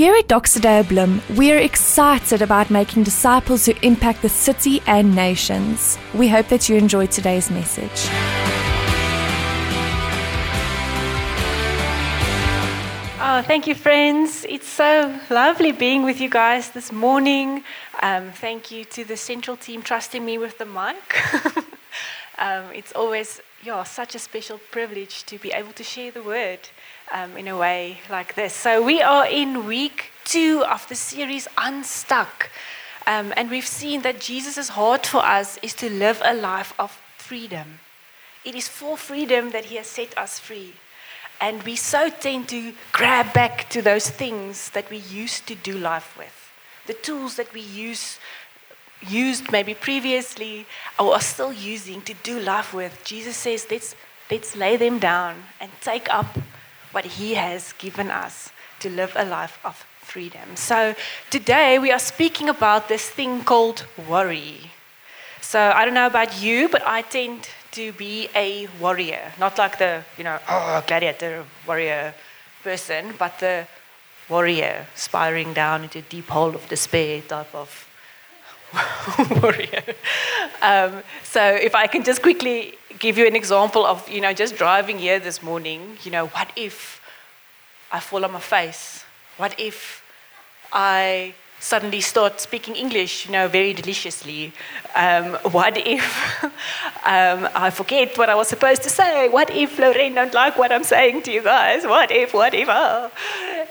Here at Doxa Deo Bloem, we are excited about making disciples who impact the city and nations. We hope that you enjoyed today's message. Oh, thank you, friends. It's so lovely being with you guys this morning. Um, thank you to the central team trusting me with the mic. um, it's always yeah, such a special privilege to be able to share the word um, in a way like this. So, we are in week two of the series Unstuck. Um, and we've seen that Jesus' heart for us is to live a life of freedom. It is for freedom that He has set us free. And we so tend to grab back to those things that we used to do life with, the tools that we use, used maybe previously or are still using to do life with. Jesus says, let's, let's lay them down and take up what He has given us to live a life of freedom. So today we are speaking about this thing called worry. So I don't know about you, but I tend to be a warrior, not like the, you know, oh, gladiator warrior person, but the warrior spiraling down into a deep hole of despair type of warrior. Um, so if I can just quickly give you an example of, you know, just driving here this morning, you know, what if I fall on my face? What if I suddenly start speaking English, you know, very deliciously? Um, what if um, I forget what I was supposed to say? What if Lorraine don't like what I'm saying to you guys? What if, what if, oh.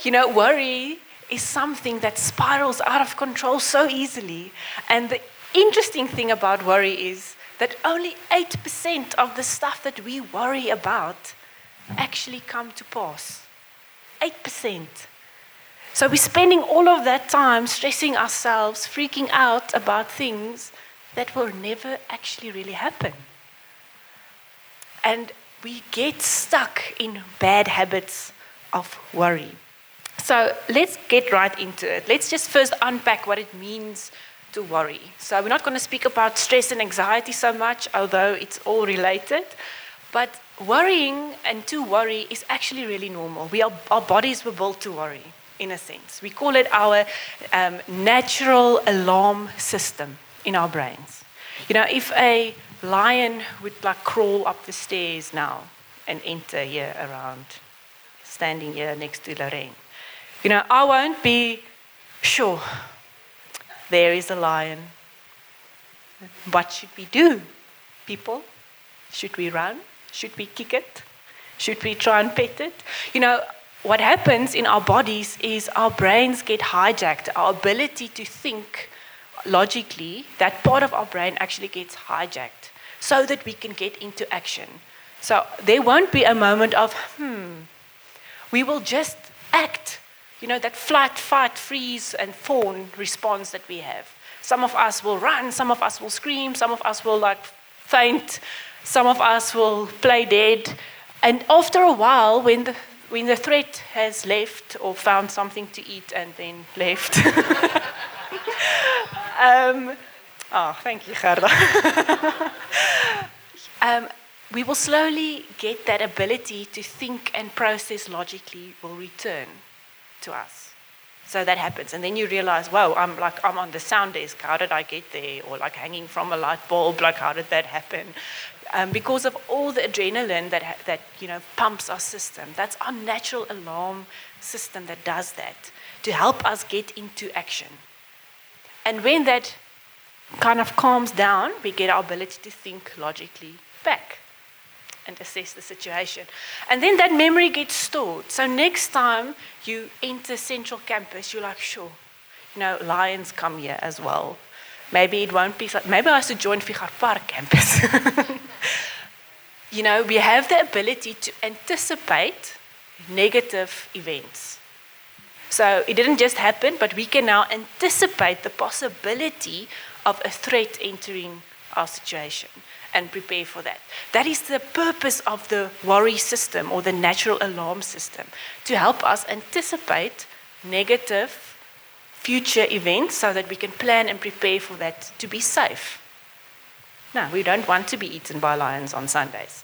You know, worry is something that spirals out of control so easily. And the interesting thing about worry is that only 8% of the stuff that we worry about actually come to pass. 8%. So we're spending all of that time stressing ourselves, freaking out about things that will never actually really happen. And we get stuck in bad habits of worry. So let's get right into it. Let's just first unpack what it means to worry. So we're not going to speak about stress and anxiety so much, although it's all related. But worrying and to worry is actually really normal. We are, our bodies were built to worry, in a sense. We call it our um, natural alarm system in our brains. You know, if a lion would like crawl up the stairs now and enter here around, standing here next to Lorraine, you know, I won't be sure. There is a lion. What should we do, people? Should we run? Should we kick it? Should we try and pet it? You know, what happens in our bodies is our brains get hijacked. Our ability to think logically, that part of our brain actually gets hijacked so that we can get into action. So there won't be a moment of, hmm, we will just act. You know, that flight, fight, freeze, and fawn response that we have. Some of us will run, some of us will scream, some of us will like faint, some of us will play dead. And after a while, when the, when the threat has left or found something to eat and then left, um, oh, thank you, Gerda. um, we will slowly get that ability to think and process logically will return to us. So that happens, and then you realize, whoa, I'm like I'm on the sound desk. How did I get there? Or like hanging from a light bulb. Like how did that happen? Um, because of all the adrenaline that that you know pumps our system. That's our natural alarm system that does that to help us get into action. And when that kind of calms down, we get our ability to think logically back and assess the situation. And then that memory gets stored. So next time you enter Central Campus, you're like, sure, you know, lions come here as well. Maybe it won't be, maybe I should join Fichardt Park campus. you know, we have the ability to anticipate negative events. So it didn't just happen, but we can now anticipate the possibility of a threat entering our situation and prepare for that. That is the purpose of the worry system or the natural alarm system to help us anticipate negative future events so that we can plan and prepare for that to be safe. No, we don't want to be eaten by lions on Sundays.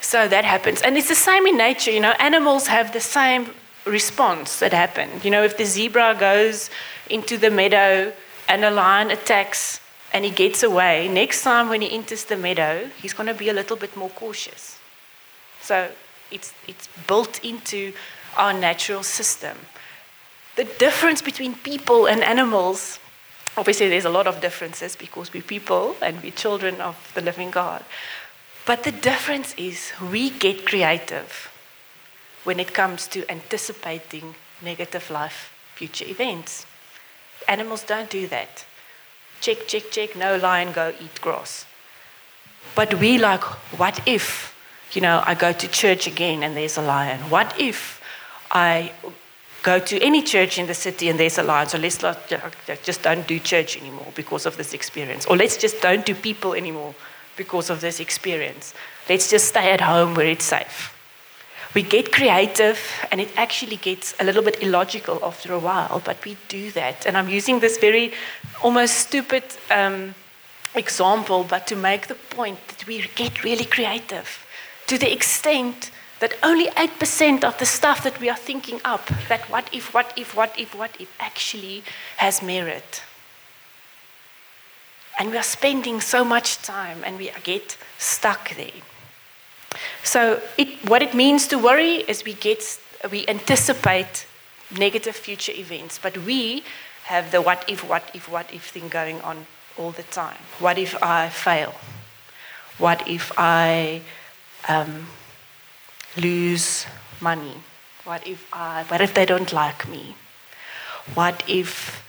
So that happens. And it's the same in nature, you know, animals have the same response that happened. You know, if the zebra goes into the meadow and a lion attacks and he gets away, next time when he enters the meadow, he's going to be a little bit more cautious. So it's, it's built into our natural system. The difference between people and animals, obviously, there's a lot of differences because we're people and we're children of the living God. But the difference is we get creative when it comes to anticipating negative life future events. Animals don't do that. Check, check, check, no lion, go eat grass. But we like, what if, you know, I go to church again and there's a lion? What if I go to any church in the city and there's a lion? So let's not, just don't do church anymore because of this experience. Or let's just don't do people anymore because of this experience. Let's just stay at home where it's safe we get creative and it actually gets a little bit illogical after a while, but we do that. And I'm using this very almost stupid um, example, but to make the point that we get really creative to the extent that only 8% of the stuff that we are thinking up, that what if, what if, what if, what if, actually has merit. And we are spending so much time and we get stuck there. So, it, what it means to worry is we get, we anticipate negative future events, but we have the what if, what if, what if thing going on all the time. What if I fail? What if I um, lose money? What if I? What if they don't like me? What if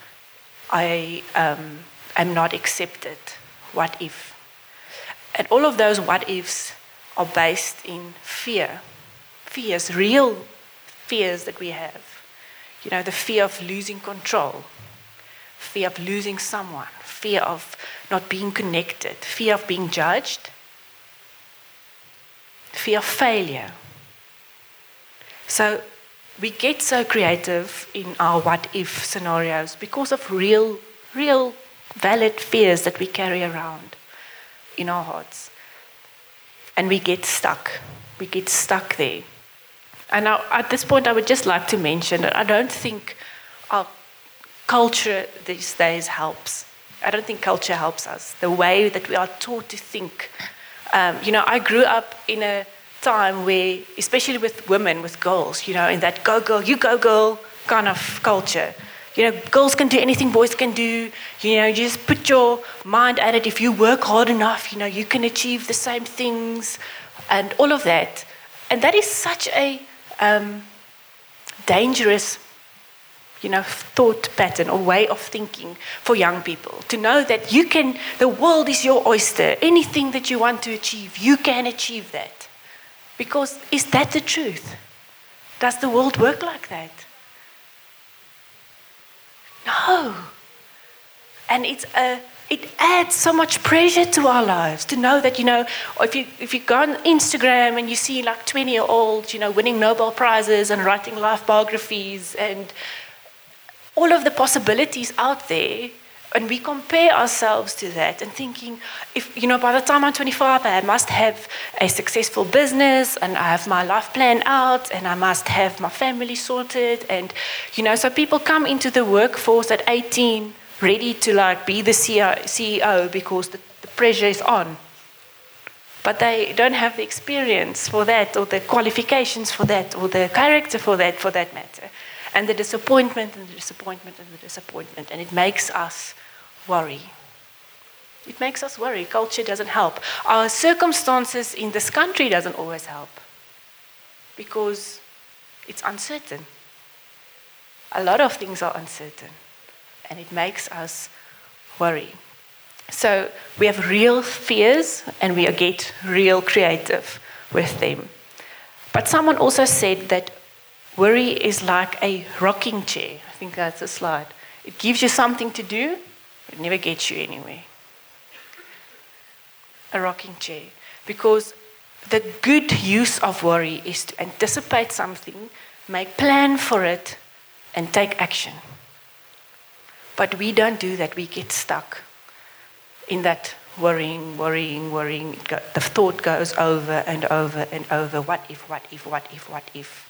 I um, am not accepted? What if? And all of those what ifs are based in fear. Fears, real fears that we have. You know, the fear of losing control, fear of losing someone, fear of not being connected, fear of being judged, fear of failure. So we get so creative in our what if scenarios because of real, real valid fears that we carry around in our hearts and we get stuck. We get stuck there. And at this point, I would just like to mention that I don't think our culture these days helps. I don't think culture helps us. The way that we are taught to think. Um, you know, I grew up in a time where, especially with women, with girls, you know, in that go girl, you go girl kind of culture. You know, girls can do anything boys can do. You know, you just put your mind at it. If you work hard enough, you know, you can achieve the same things and all of that. And that is such a um, dangerous, you know, thought pattern or way of thinking for young people. To know that you can, the world is your oyster. Anything that you want to achieve, you can achieve that. Because is that the truth? Does the world work like that? No. And it's a it adds so much pressure to our lives to know that you know if you if you go on Instagram and you see like 20 year olds you know winning Nobel prizes and writing life biographies and all of the possibilities out there and we compare ourselves to that and thinking if you know by the time i'm 25 i must have a successful business and i have my life plan out and i must have my family sorted and you know so people come into the workforce at 18 ready to like be the ceo because the, the pressure is on. But they don't have the experience for that or the qualifications for that or the character for that for that matter. And the disappointment and the disappointment and the disappointment. And it makes us worry. It makes us worry. Culture doesn't help. Our circumstances in this country doesn't always help because it's uncertain. A lot of things are uncertain and it makes us worry. So we have real fears and we get real creative with them. But someone also said that worry is like a rocking chair. I think that's a slide. It gives you something to do, it never gets you anywhere. A rocking chair. Because the good use of worry is to anticipate something, make plan for it, and take action. But we don't do that. We get stuck in that worrying, worrying, worrying. The thought goes over and over and over. What if, what if, what if, what if?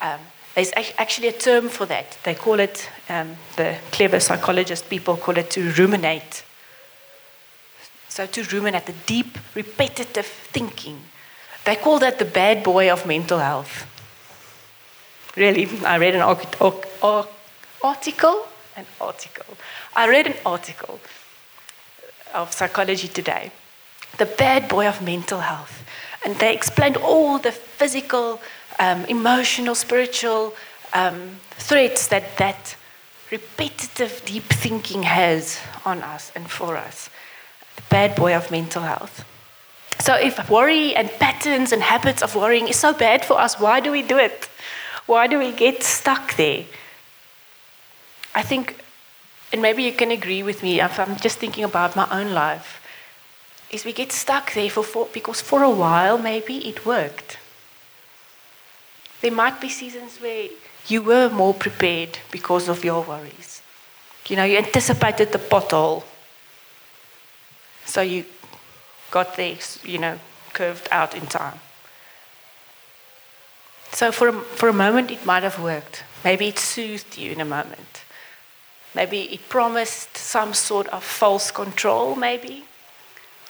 Um, there's actually a term for that. They call it, um, the clever psychologist people call it to ruminate. So, to ruminate, the deep, repetitive thinking. They call that the bad boy of mental health. Really, I read an article, an article. I read an article of Psychology Today, the bad boy of mental health. And they explained all the physical, um, emotional, spiritual um, threats that that repetitive deep thinking has on us and for us. The bad boy of mental health. So, if worry and patterns and habits of worrying is so bad for us, why do we do it? Why do we get stuck there? I think, and maybe you can agree with me if I'm just thinking about my own life, is we get stuck there for, for because for a while maybe it worked. There might be seasons where you were more prepared because of your worries. You know, you anticipated the pothole. So you got there, you know, curved out in time. So for a, for a moment, it might have worked. Maybe it soothed you in a moment. Maybe it promised some sort of false control, maybe.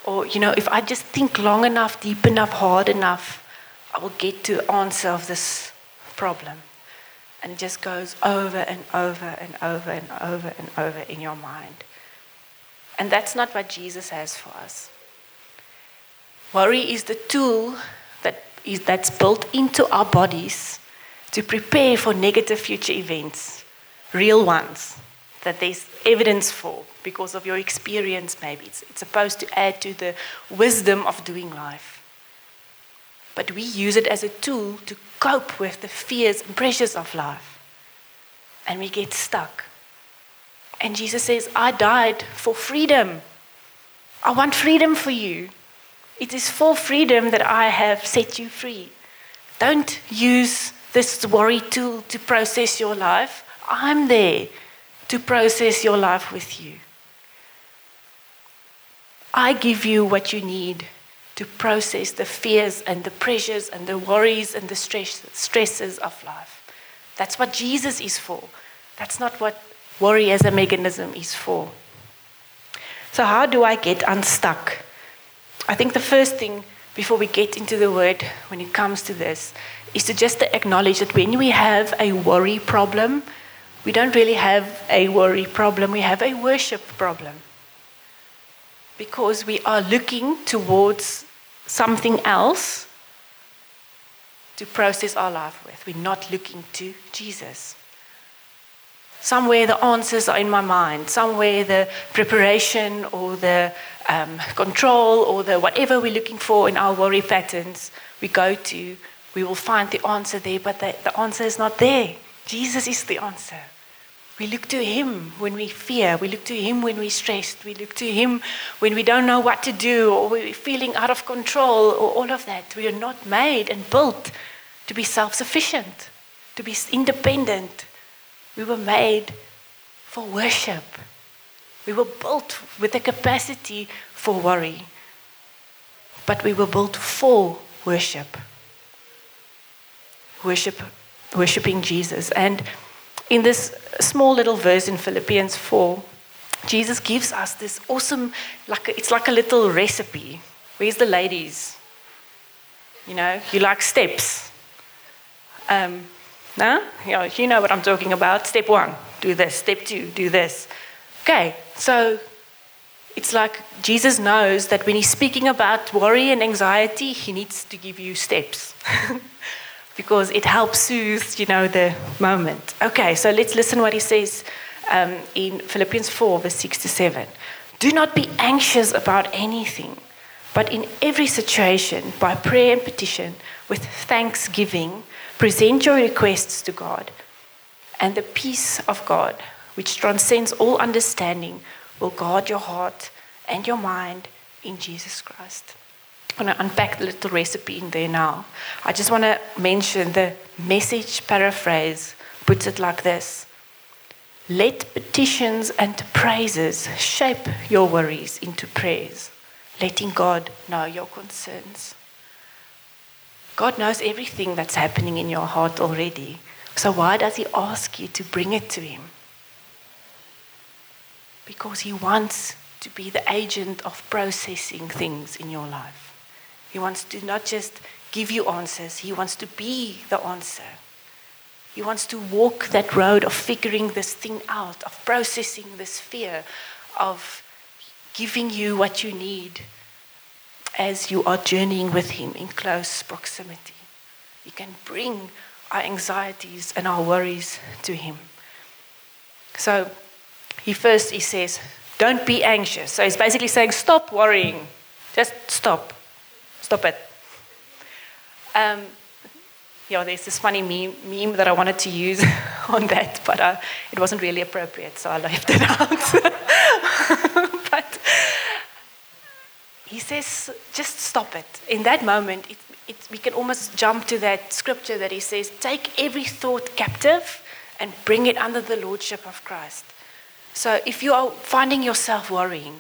Or, you know, if I just think long enough, deep enough, hard enough, I will get to the answer of this problem. And it just goes over and over and over and over and over in your mind. And that's not what Jesus has for us. Worry is the tool that is, that's built into our bodies to prepare for negative future events, real ones that there's evidence for because of your experience, maybe. It's, it's supposed to add to the wisdom of doing life. But we use it as a tool to cope with the fears and pressures of life. And we get stuck. And Jesus says, I died for freedom. I want freedom for you. It is for freedom that I have set you free. Don't use this worry tool to process your life. I'm there to process your life with you. I give you what you need to process the fears and the pressures and the worries and the stress, stresses of life. That's what Jesus is for. That's not what worry as a mechanism is for. So, how do I get unstuck? I think the first thing before we get into the word when it comes to this is to just acknowledge that when we have a worry problem, we don't really have a worry problem, we have a worship problem. Because we are looking towards something else to process our life with. We're not looking to Jesus. Somewhere the answers are in my mind, somewhere the preparation or the um, control or the whatever we're looking for in our worry patterns we go to, we will find the answer there, but the, the answer is not there. Jesus is the answer. We look to Him when we fear. We look to Him when we're stressed. We look to Him when we don't know what to do or we're feeling out of control or all of that. We are not made and built to be self sufficient, to be independent. We were made for worship. We were built with the capacity for worry, but we were built for worship. Worship, worshiping Jesus. And in this small little verse in Philippians 4, Jesus gives us this awesome, like it's like a little recipe. Where's the ladies? You know, you like steps. Um, no? You know, you know what I'm talking about. Step one, do this. Step two, do this. Okay, so it's like Jesus knows that when he's speaking about worry and anxiety, he needs to give you steps. because it helps soothe, you know, the moment. Okay, so let's listen what he says um, in Philippians 4, verse 6 to 7. Do not be anxious about anything, but in every situation, by prayer and petition, with thanksgiving, present your requests to God, and the peace of God which transcends all understanding, will guard your heart and your mind in Jesus Christ. Going to unpack the little recipe in there now. I just want to mention the message paraphrase puts it like this Let petitions and praises shape your worries into prayers, letting God know your concerns. God knows everything that's happening in your heart already. So why does He ask you to bring it to Him? Because He wants to be the agent of processing things in your life. He wants to not just give you answers, He wants to be the answer. He wants to walk that road of figuring this thing out, of processing this fear, of giving you what you need as you are journeying with Him in close proximity. He can bring our anxieties and our worries to Him. So, he first he says, "Don't be anxious." So he's basically saying, "Stop worrying. Just stop. Stop it." Um, yeah, there's this funny meme, meme, that I wanted to use on that, but uh, it wasn't really appropriate, so I left it out. but he says, just stop it. In that moment, it, it, we can almost jump to that scripture that he says, take every thought captive and bring it under the lordship of Christ. So if you are finding yourself worrying,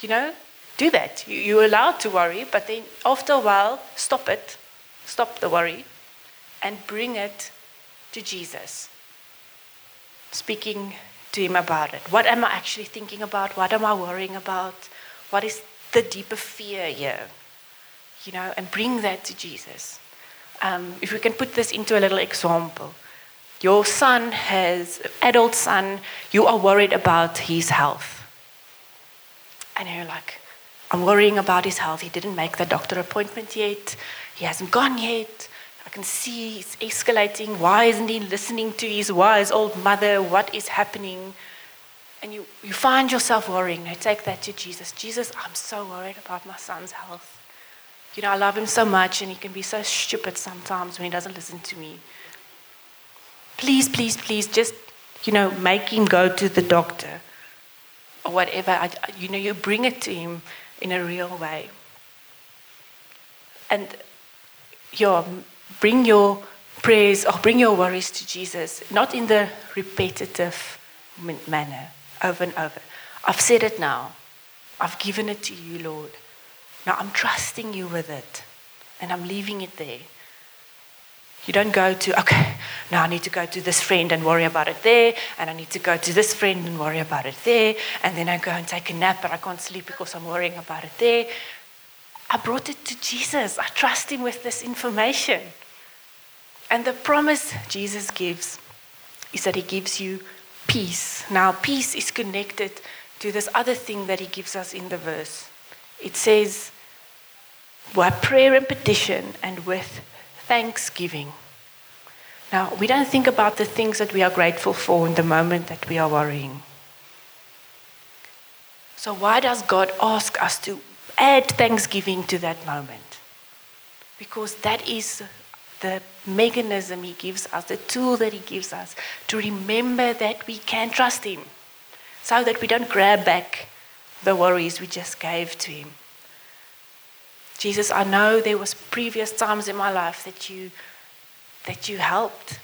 you know, do that. You, you're allowed to worry, but then after a while, stop it. Stop the worry and bring it to Jesus. Speaking to him about it. What am I actually thinking about? What am I worrying about? What is the deeper fear here? You know, and bring that to Jesus. Um, if we can put this into a little example. Your son has, adult son, you are worried about his health. And you're like, I'm worrying about his health. He didn't make the doctor appointment yet. He hasn't gone yet I can see it's escalating. Why isn't he listening to his wise old mother? What is happening? And you, you find yourself worrying. Now take that to Jesus. Jesus, I'm so worried about my son's health. You know, I love him so much, and he can be so stupid sometimes when he doesn't listen to me. Please, please, please, just, you know, make him go to the doctor or whatever. I, you know, you bring it to him in a real way. And yeah, bring your prayers or bring your worries to Jesus, not in the repetitive manner over and over. I've said it now. I've given it to you, Lord. Now I'm trusting you with it and I'm leaving it there. You don't go to, okay, now I need to go to this friend and worry about it there, and I need to go to this friend and worry about it there, and then I go and take a nap, but I can't sleep because I'm worrying about it there. I brought it to Jesus. I trust him with this information. And the promise Jesus gives is that he gives you peace. Now, peace is connected to this other thing that he gives us in the verse. It says, by prayer and petition and with thanksgiving. Now, we don't think about the things that we are grateful for in the moment that we are worrying. So, why does God ask us to add thanksgiving to that moment? Because that is the mechanism He gives us, the tool that He gives us to remember that we can trust Him so that we don't grab back the worries we just gave to Him. Jesus, I know there was previous times in my life that you that you helped.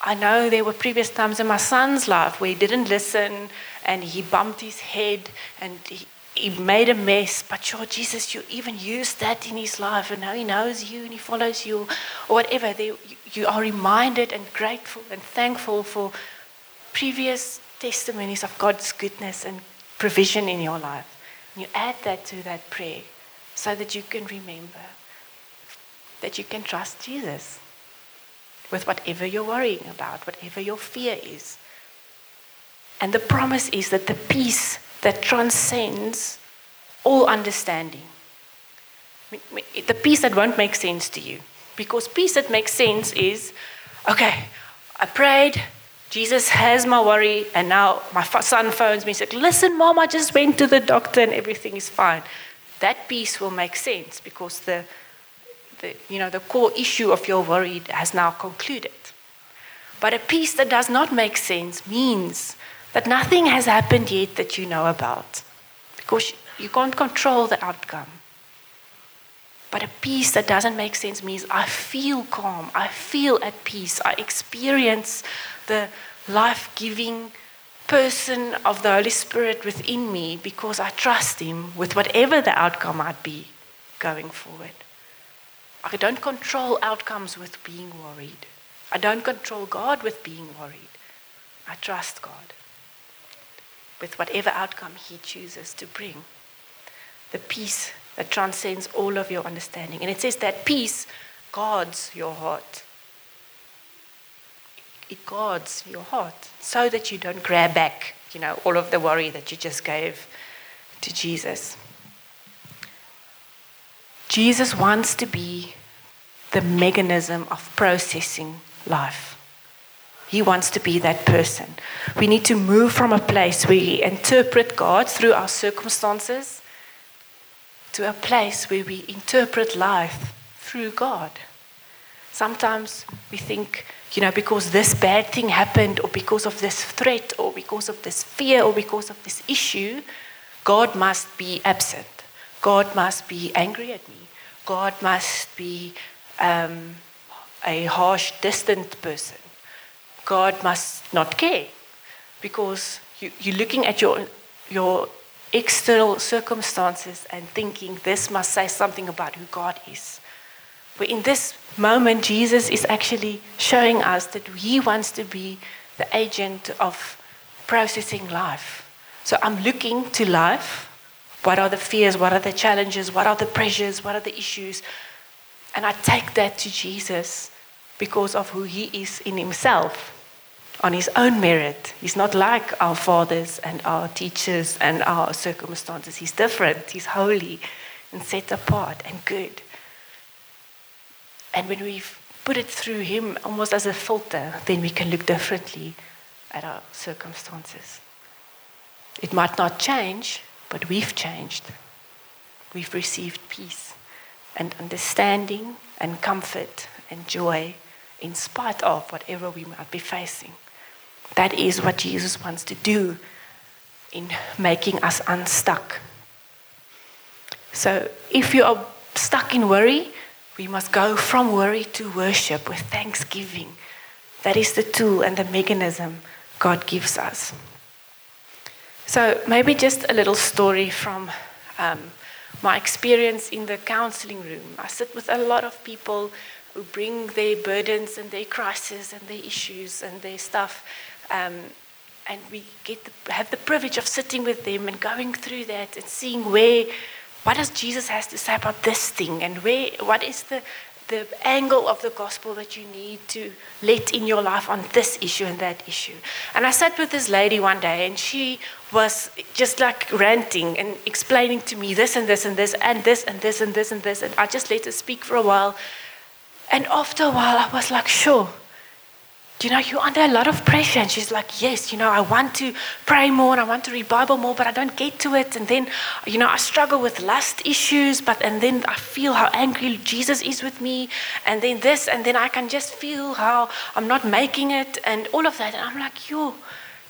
I know there were previous times in my son's life where he didn't listen and he bumped his head and he, he made a mess, but sure, Jesus, you even used that in his life, and now he knows you and he follows you, or whatever. They, you are reminded and grateful and thankful for previous testimonies of God's goodness and provision in your life. And you add that to that prayer so that you can remember that you can trust Jesus with whatever you're worrying about, whatever your fear is. And the promise is that the peace that transcends all understanding. The peace that won't make sense to you. Because peace that makes sense is okay, I prayed, Jesus has my worry, and now my son phones me and says, Listen, mom, I just went to the doctor and everything is fine. That peace will make sense because the, the, you know, the core issue of your worry has now concluded. But a peace that does not make sense means that nothing has happened yet that you know about because you can't control the outcome. But a peace that doesn't make sense means I feel calm, I feel at peace, I experience the life giving person of the Holy Spirit within me because I trust Him with whatever the outcome might be going forward. I don't control outcomes with being worried. I don't control God with being worried. I trust God with whatever outcome He chooses to bring. The peace that transcends all of your understanding. And it says that peace guards your heart. It guards your heart so that you don't grab back, you know, all of the worry that you just gave to Jesus. Jesus wants to be the mechanism of processing life. He wants to be that person. We need to move from a place where we interpret God through our circumstances to a place where we interpret life through God. Sometimes we think, you know, because this bad thing happened, or because of this threat, or because of this fear, or because of this issue, God must be absent. God must be angry at me. God must be um, a harsh, distant person. God must not care because you, you're looking at your, your external circumstances and thinking this must say something about who God is. But in this moment, Jesus is actually showing us that He wants to be the agent of processing life. So I'm looking to life. What are the fears? What are the challenges? What are the pressures? What are the issues? And I take that to Jesus because of who He is in Himself on his own merit. He's not like our fathers and our teachers and our circumstances. He's different. He's holy and set apart and good. And when we put it through him almost as a filter, then we can look differently at our circumstances. It might not change, but we've changed. We've received peace and understanding and comfort and joy in spite of whatever we might be facing. That is what Jesus wants to do in making us unstuck. So if you are stuck in worry, we must go from worry to worship with thanksgiving. That is the tool and the mechanism God gives us. So, maybe just a little story from um, my experience in the counseling room. I sit with a lot of people who bring their burdens and their crises and their issues and their stuff um, and we get the, have the privilege of sitting with them and going through that and seeing where, what does Jesus has to say about this thing and where, what is the, the angle of the gospel that you need to let in your life on this issue and that issue. And I sat with this lady one day and she was just like ranting and explaining to me this and this and this and this and this and this and this. And I just let her speak for a while. And after a while, I was like, sure you know, you're under a lot of pressure. And she's like, yes, you know, I want to pray more and I want to read Bible more, but I don't get to it. And then, you know, I struggle with lust issues, but and then I feel how angry Jesus is with me. And then this, and then I can just feel how I'm not making it and all of that. And I'm like, yo,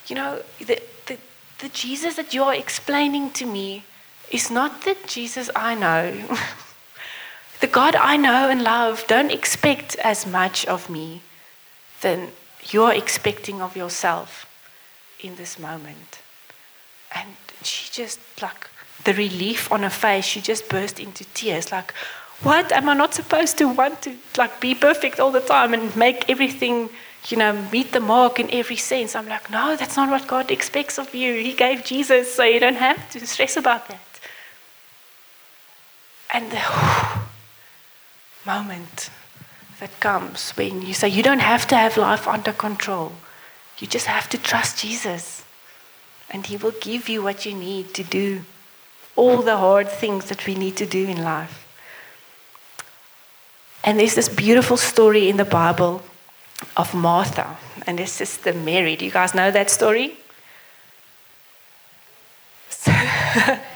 you know, the, the, the Jesus that you're explaining to me is not the Jesus I know. the God I know and love don't expect as much of me than you're expecting of yourself in this moment. And she just, like, the relief on her face, she just burst into tears. Like, what? Am I not supposed to want to, like, be perfect all the time and make everything, you know, meet the mark in every sense? I'm like, no, that's not what God expects of you. He gave Jesus, so you don't have to stress about that. And the moment that comes when you say you don't have to have life under control. You just have to trust Jesus. And He will give you what you need to do all the hard things that we need to do in life. And there's this beautiful story in the Bible of Martha and her sister Mary. Do you guys know that story?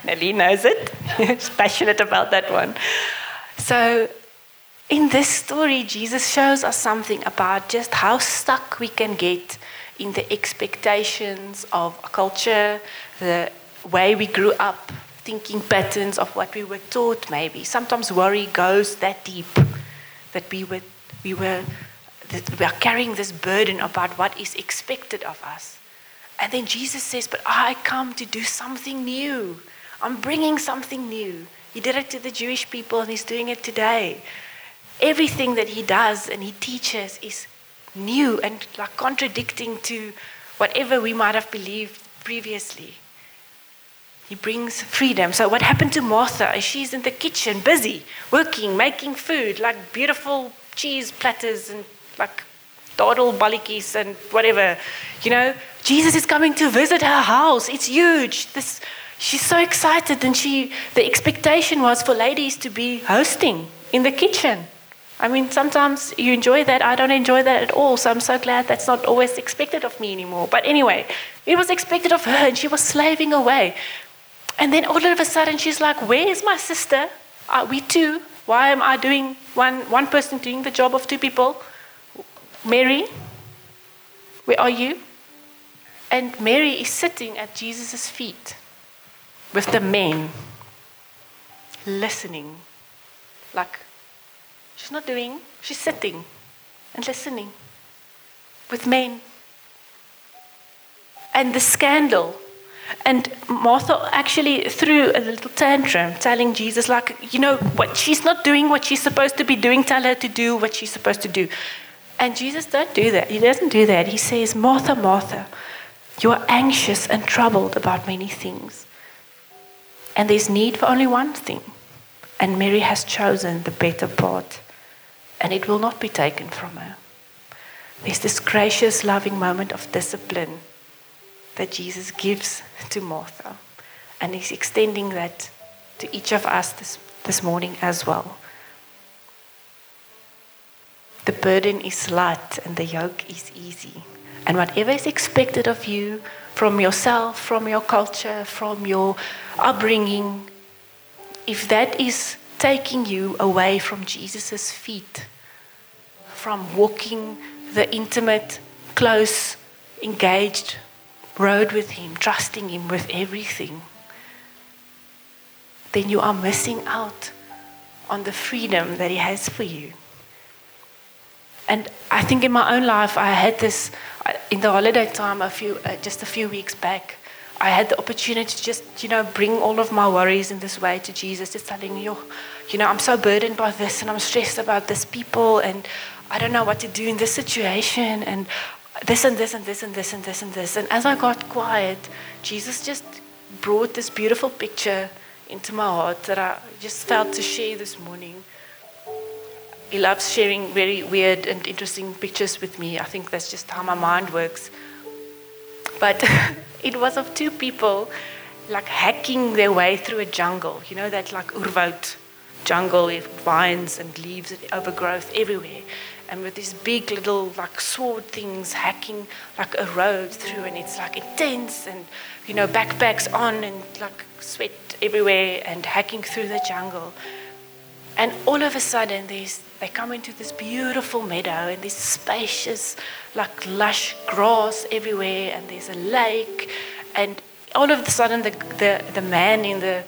Nelly knows it. She's passionate about that one. So in this story, Jesus shows us something about just how stuck we can get in the expectations of a culture, the way we grew up, thinking patterns of what we were taught, maybe. Sometimes worry goes that deep that we were, we were that we are carrying this burden about what is expected of us. And then Jesus says, But I come to do something new. I'm bringing something new. He did it to the Jewish people and he's doing it today. Everything that he does and he teaches is new and like contradicting to whatever we might have believed previously. He brings freedom. So, what happened to Martha? She's in the kitchen, busy, working, making food, like beautiful cheese platters and like dawdle balikis and whatever. You know, Jesus is coming to visit her house. It's huge. This, she's so excited, and she the expectation was for ladies to be hosting in the kitchen. I mean, sometimes you enjoy that. I don't enjoy that at all. So I'm so glad that's not always expected of me anymore. But anyway, it was expected of her, and she was slaving away. And then all of a sudden, she's like, Where is my sister? Are we two? Why am I doing one, one person doing the job of two people? Mary, where are you? And Mary is sitting at Jesus' feet with the men, listening. Like, she's not doing, she's sitting and listening with men. And the scandal and Martha actually threw a little tantrum, telling Jesus, like, you know, what she's not doing what she's supposed to be doing, tell her to do what she's supposed to do. And Jesus don't do that. He doesn't do that. He says, Martha, Martha, you are anxious and troubled about many things. And there's need for only one thing. And Mary has chosen the better part, and it will not be taken from her. There's this gracious, loving moment of discipline that Jesus gives to Martha. And he's extending that to each of us this, this morning as well. The burden is light and the yoke is easy. And whatever is expected of you from yourself, from your culture, from your upbringing, if that is taking you away from Jesus' feet, from walking the intimate, close, engaged road with Him, trusting Him with everything, then you are missing out on the freedom that He has for you. And I think in my own life, I had this in the holiday time, a few, uh, just a few weeks back. I had the opportunity to just, you know, bring all of my worries in this way to Jesus, just telling you, you know, I'm so burdened by this and I'm stressed about this people and I don't know what to do in this situation and this and this and this and this and this and this. And as I got quiet, Jesus just brought this beautiful picture into my heart that I just felt to share this morning. He loves sharing very weird and interesting pictures with me. I think that's just how my mind works. But it was of two people like hacking their way through a jungle. You know, that like Urwald jungle with vines and leaves and overgrowth everywhere and with these big little like sword things hacking like a road through and it's like intense and you know backpacks on and like sweat everywhere and hacking through the jungle and all of a sudden they come into this beautiful meadow and this spacious like lush grass everywhere and there's a lake and all of a sudden the the, the man in the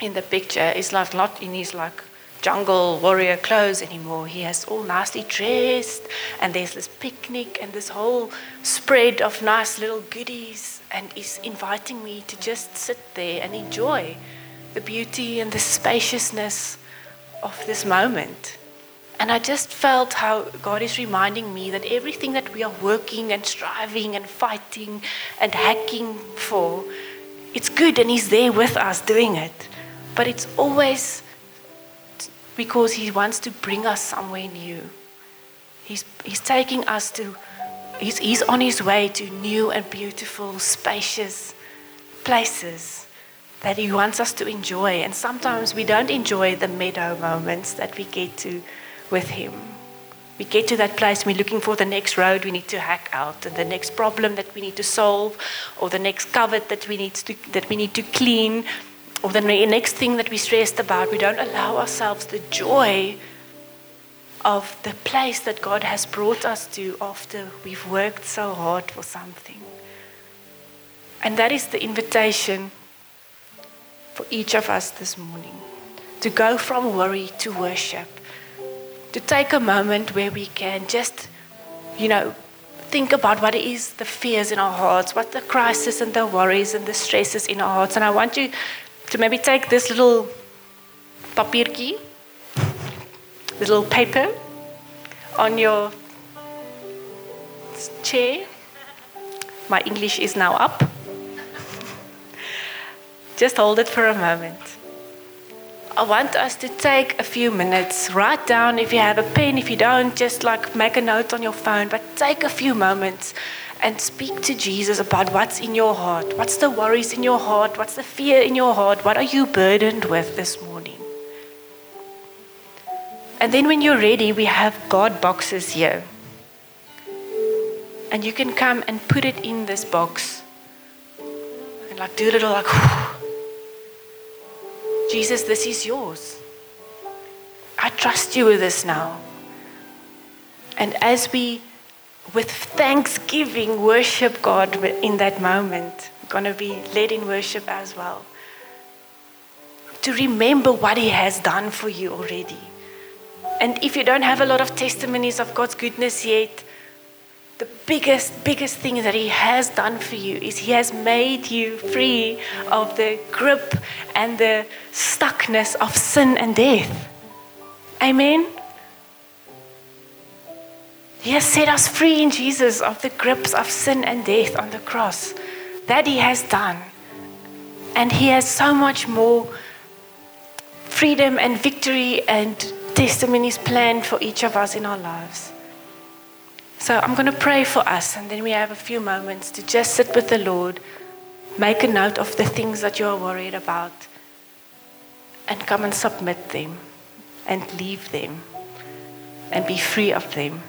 in the picture is like not in his like jungle warrior clothes anymore. He has all nicely dressed, and there's this picnic and this whole spread of nice little goodies, and he's inviting me to just sit there and enjoy the beauty and the spaciousness of this moment. And I just felt how God is reminding me that everything that we are working and striving and fighting and hacking for, it's good and He's there with us doing it. But it's always because He wants to bring us somewhere new. He's, he's taking us to, he's, he's on His way to new and beautiful, spacious places that He wants us to enjoy. And sometimes we don't enjoy the meadow moments that we get to with Him. We get to that place, we're looking for the next road we need to hack out, and the next problem that we need to solve, or the next cupboard that we need to, that we need to clean, or the next thing that we're stressed about, we don't allow ourselves the joy of the place that God has brought us to after we've worked so hard for something. And that is the invitation for each of us this morning to go from worry to worship, to take a moment where we can just, you know, think about what it is the fears in our hearts, what the crisis and the worries and the stresses in our hearts. And I want you to maybe take this little papiertjie little paper on your chair. My English is now up. Just hold it for a moment. I want us to take a few minutes, write down if you have a pen, if you don't, just like make a note on your phone, but take a few moments and speak to Jesus about what's in your heart. What's the worries in your heart? What's the fear in your heart? What are you burdened with this morning? And then when you're ready, we have God boxes here. And you can come and put it in this box. And like do a little like, Jesus, this is yours. I trust you with this now. And as we with thanksgiving worship God in that moment. Going to be led in worship as well. To remember what He has done for you already. And if you don't have a lot of testimonies of God's goodness yet, the biggest, biggest thing that He has done for you is He has made you free of the grip and the stuckness of sin and death. Amen. He has set us free in Jesus of the grips of sin and death on the cross. That He has done. And He has so much more freedom and victory and testimonies planned for each of us in our lives. So I'm going to pray for us, and then we have a few moments to just sit with the Lord, make a note of the things that you are worried about, and come and submit them and leave them and be free of them.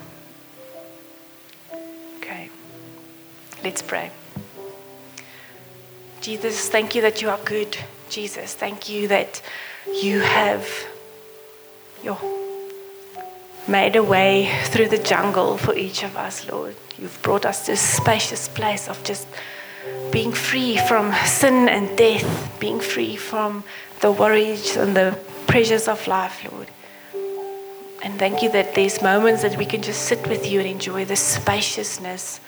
Okay, let's pray. Jesus, thank you that you are good. Jesus, thank you that you have your, made a way through the jungle for each of us, Lord. You've brought us to a spacious place of just being free from sin and death, being free from the worries and the pressures of life, Lord. And thank you that there's moments that we can just sit with you and enjoy the spaciousness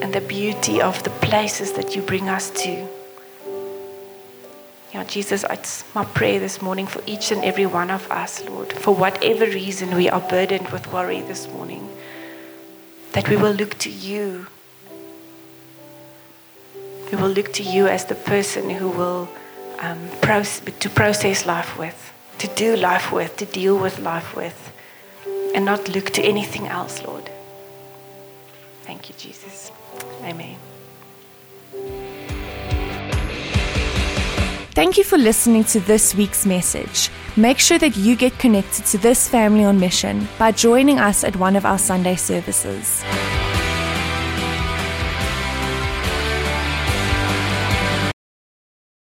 and the beauty of the places that you bring us to. Yeah, Jesus, it's my prayer this morning for each and every one of us, Lord, for whatever reason we are burdened with worry this morning, that we will look to you. We will look to you as the person who will um, proce- to process life with, to do life with, to deal with life with, and not look to anything else, Lord. Thank you, Jesus. Amen. Thank you for listening to this week's message. Make sure that you get connected to this family on mission by joining us at one of our Sunday services.